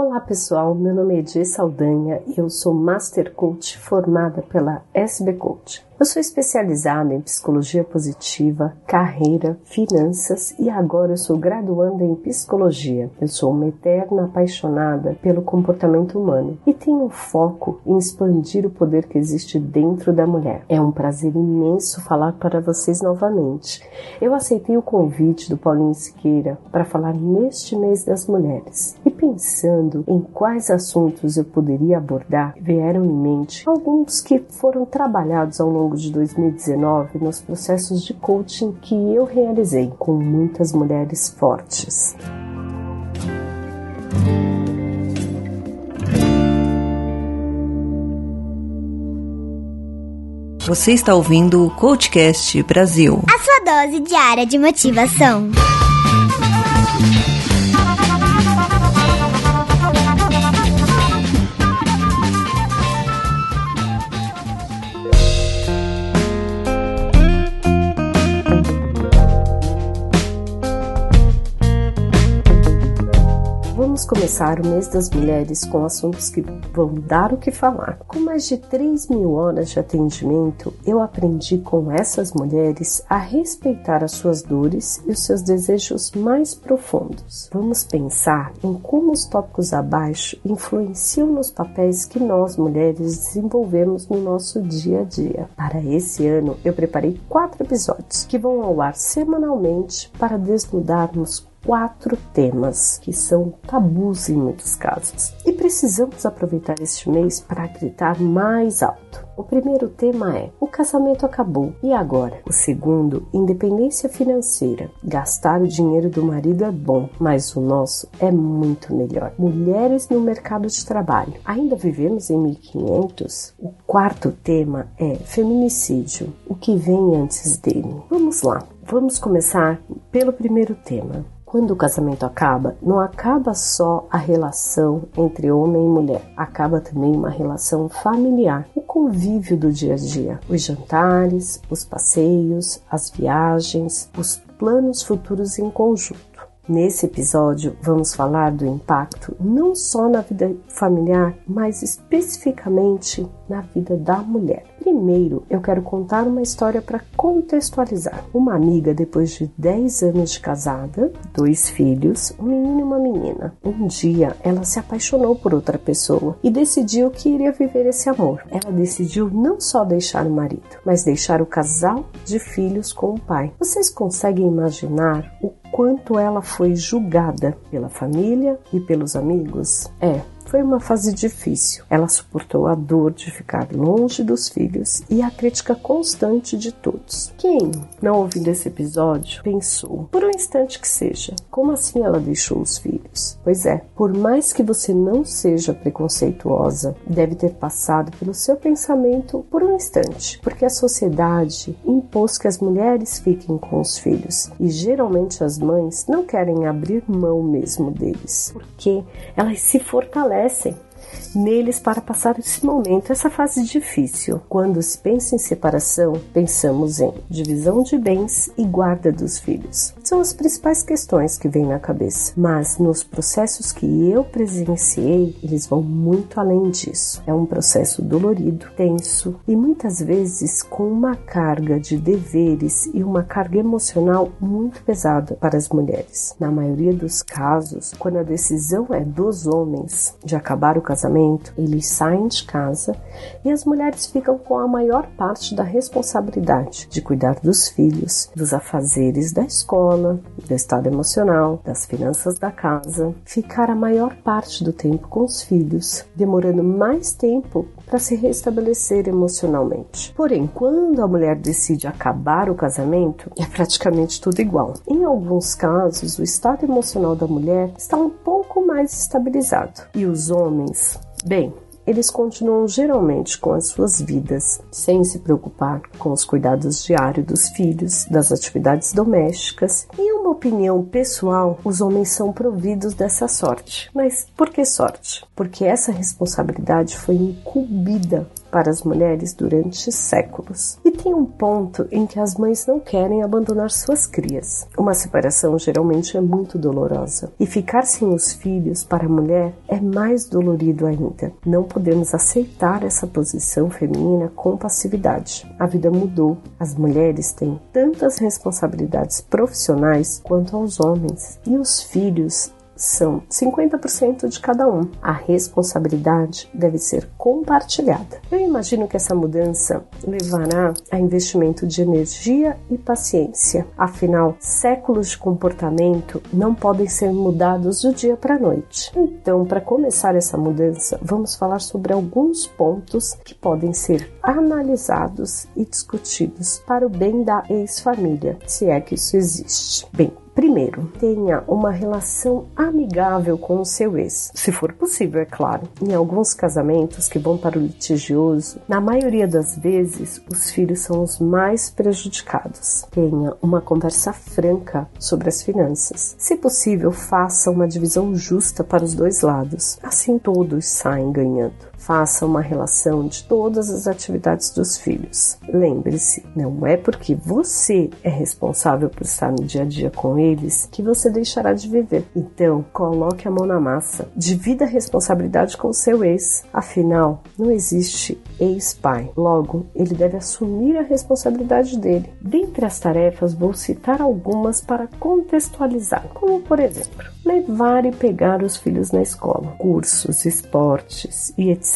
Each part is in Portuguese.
Olá pessoal, meu nome é Edie Saldanha e eu sou Master Coach formada pela SB Coach. Eu sou especializada em psicologia positiva, carreira, finanças e agora eu sou graduanda em psicologia. Eu sou uma eterna apaixonada pelo comportamento humano e tenho foco em expandir o poder que existe dentro da mulher. É um prazer imenso falar para vocês novamente. Eu aceitei o convite do Paulinho Siqueira para falar neste mês das mulheres pensando em quais assuntos eu poderia abordar, vieram em mente alguns que foram trabalhados ao longo longo de 2019 nos processos de coaching que eu realizei com muitas mulheres fortes. Você está ouvindo o Coachcast Brasil. A sua dose diária de motivação. Começar o mês das mulheres com assuntos que vão dar o que falar. Com mais de 3 mil horas de atendimento, eu aprendi com essas mulheres a respeitar as suas dores e os seus desejos mais profundos. Vamos pensar em como os tópicos abaixo influenciam nos papéis que nós mulheres desenvolvemos no nosso dia a dia. Para esse ano, eu preparei quatro episódios que vão ao ar semanalmente para desnudarmos quatro temas que são tabus em muitos casos. E precisamos aproveitar este mês para gritar mais alto. O primeiro tema é: o casamento acabou. E agora? O segundo, independência financeira. Gastar o dinheiro do marido é bom, mas o nosso é muito melhor. Mulheres no mercado de trabalho. Ainda vivemos em 1500? O quarto tema é feminicídio. O que vem antes dele? Vamos lá. Vamos começar pelo primeiro tema. Quando o casamento acaba, não acaba só a relação entre homem e mulher, acaba também uma relação familiar, o convívio do dia a dia, os jantares, os passeios, as viagens, os planos futuros em conjunto. Nesse episódio, vamos falar do impacto não só na vida familiar, mas especificamente na vida da mulher. Primeiro, eu quero contar uma história para contextualizar. Uma amiga, depois de 10 anos de casada, dois filhos, um menino e uma menina, um dia ela se apaixonou por outra pessoa e decidiu que iria viver esse amor. Ela decidiu não só deixar o marido, mas deixar o casal de filhos com o pai. Vocês conseguem imaginar o quanto ela foi julgada pela família e pelos amigos? É, foi uma fase difícil. Ela suportou a dor de ficar longe dos filhos e a crítica constante de todos. Quem, não ouvindo esse episódio, pensou, por um instante que seja, como assim ela deixou os filhos? Pois é, por mais que você não seja preconceituosa, deve ter passado pelo seu pensamento por um instante, porque a sociedade impôs que as mulheres fiquem com os filhos e geralmente as mães não querem abrir mão mesmo deles, porque elas se fortalecem neles para passar esse momento, essa fase difícil. Quando se pensa em separação, pensamos em divisão de bens e guarda dos filhos. São as principais questões que vêm na cabeça, mas nos processos que eu presenciei, eles vão muito além disso. É um processo dolorido, tenso e muitas vezes com uma carga de deveres e uma carga emocional muito pesada para as mulheres. Na maioria dos casos, quando a decisão é dos homens de acabar o casamento, eles saem de casa e as mulheres ficam com a maior parte da responsabilidade de cuidar dos filhos, dos afazeres da escola, do estado emocional, das finanças da casa, ficar a maior parte do tempo com os filhos, demorando mais tempo para se restabelecer emocionalmente. Porém, quando a mulher decide acabar o casamento, é praticamente tudo igual. Em alguns casos, o estado emocional da mulher está um pouco mais estabilizado e os homens, bem, eles continuam geralmente com as suas vidas, sem se preocupar com os cuidados diários dos filhos, das atividades domésticas. Em uma opinião pessoal, os homens são providos dessa sorte. Mas por que sorte? Porque essa responsabilidade foi incumbida para as mulheres durante séculos. E tem um ponto em que as mães não querem abandonar suas crias. Uma separação geralmente é muito dolorosa, e ficar sem os filhos para a mulher é mais dolorido ainda. Não podemos aceitar essa posição feminina com passividade. A vida mudou. As mulheres têm tantas responsabilidades profissionais quanto aos homens, e os filhos são 50% de cada um. A responsabilidade deve ser compartilhada. Eu imagino que essa mudança levará a investimento de energia e paciência. Afinal, séculos de comportamento não podem ser mudados do dia para a noite. Então, para começar essa mudança, vamos falar sobre alguns pontos que podem ser analisados e discutidos para o bem da ex-família, se é que isso existe. Bem, Primeiro, tenha uma relação amigável com o seu ex, se for possível, é claro. Em alguns casamentos que vão para o litigioso, na maioria das vezes, os filhos são os mais prejudicados. Tenha uma conversa franca sobre as finanças. Se possível, faça uma divisão justa para os dois lados. Assim todos saem ganhando. Faça uma relação de todas as atividades dos filhos. Lembre-se, não é porque você é responsável por estar no dia a dia com eles que você deixará de viver. Então, coloque a mão na massa. Divida a responsabilidade com seu ex. Afinal, não existe ex-pai. Logo, ele deve assumir a responsabilidade dele. Dentre as tarefas, vou citar algumas para contextualizar, como por exemplo, levar e pegar os filhos na escola, cursos, esportes e etc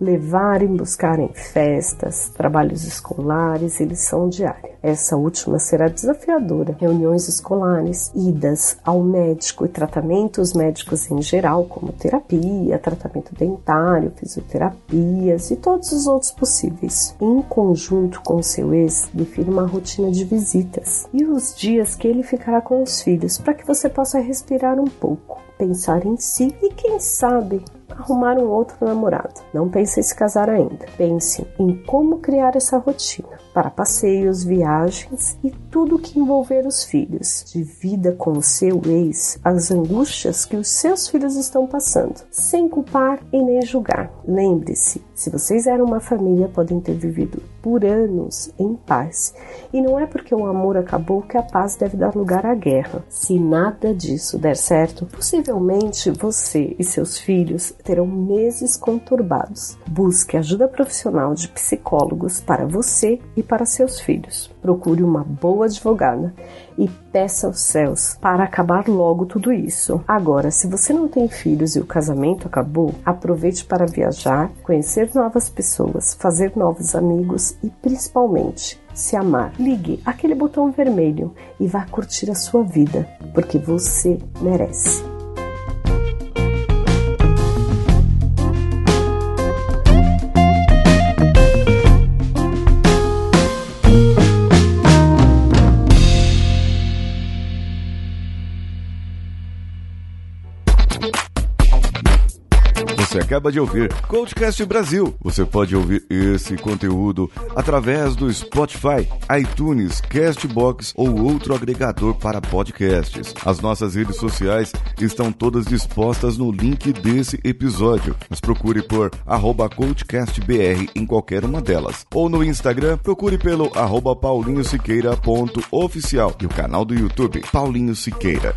levar e buscar em festas, trabalhos escolares e lição diária. Essa última será desafiadora. Reuniões escolares, idas ao médico e tratamentos médicos em geral, como terapia, tratamento dentário, fisioterapias e todos os outros possíveis. Em conjunto com seu ex, define uma rotina de visitas e os dias que ele ficará com os filhos para que você possa respirar um pouco, pensar em si e, quem sabe, arrumar um outro namorado. Não pense em se casar ainda. Pense em como criar essa rotina para passeios, viagens e tudo que envolver os filhos. Divida com o seu ex as angústias que os seus filhos estão passando, sem culpar e nem julgar. Lembre-se, se vocês eram uma família, podem ter vivido por anos em paz. E não é porque o amor acabou que a paz deve dar lugar à guerra. Se nada disso der certo, possivelmente você e seus filhos terão meses conturbados. Busque ajuda profissional de psicólogos para você e para seus filhos. Procure uma boa advogada e peça aos céus para acabar logo tudo isso. Agora, se você não tem filhos e o casamento acabou, aproveite para viajar, conhecer novas pessoas, fazer novos amigos e principalmente se amar. Ligue aquele botão vermelho e vá curtir a sua vida, porque você merece. Acaba de ouvir Coachcast Brasil. Você pode ouvir esse conteúdo através do Spotify, iTunes, Castbox ou outro agregador para podcasts. As nossas redes sociais estão todas dispostas no link desse episódio. Nos procure por arroba CoachCastBR em qualquer uma delas. Ou no Instagram, procure pelo arroba paulinhosiqueira.oficial e o canal do YouTube Paulinho Siqueira.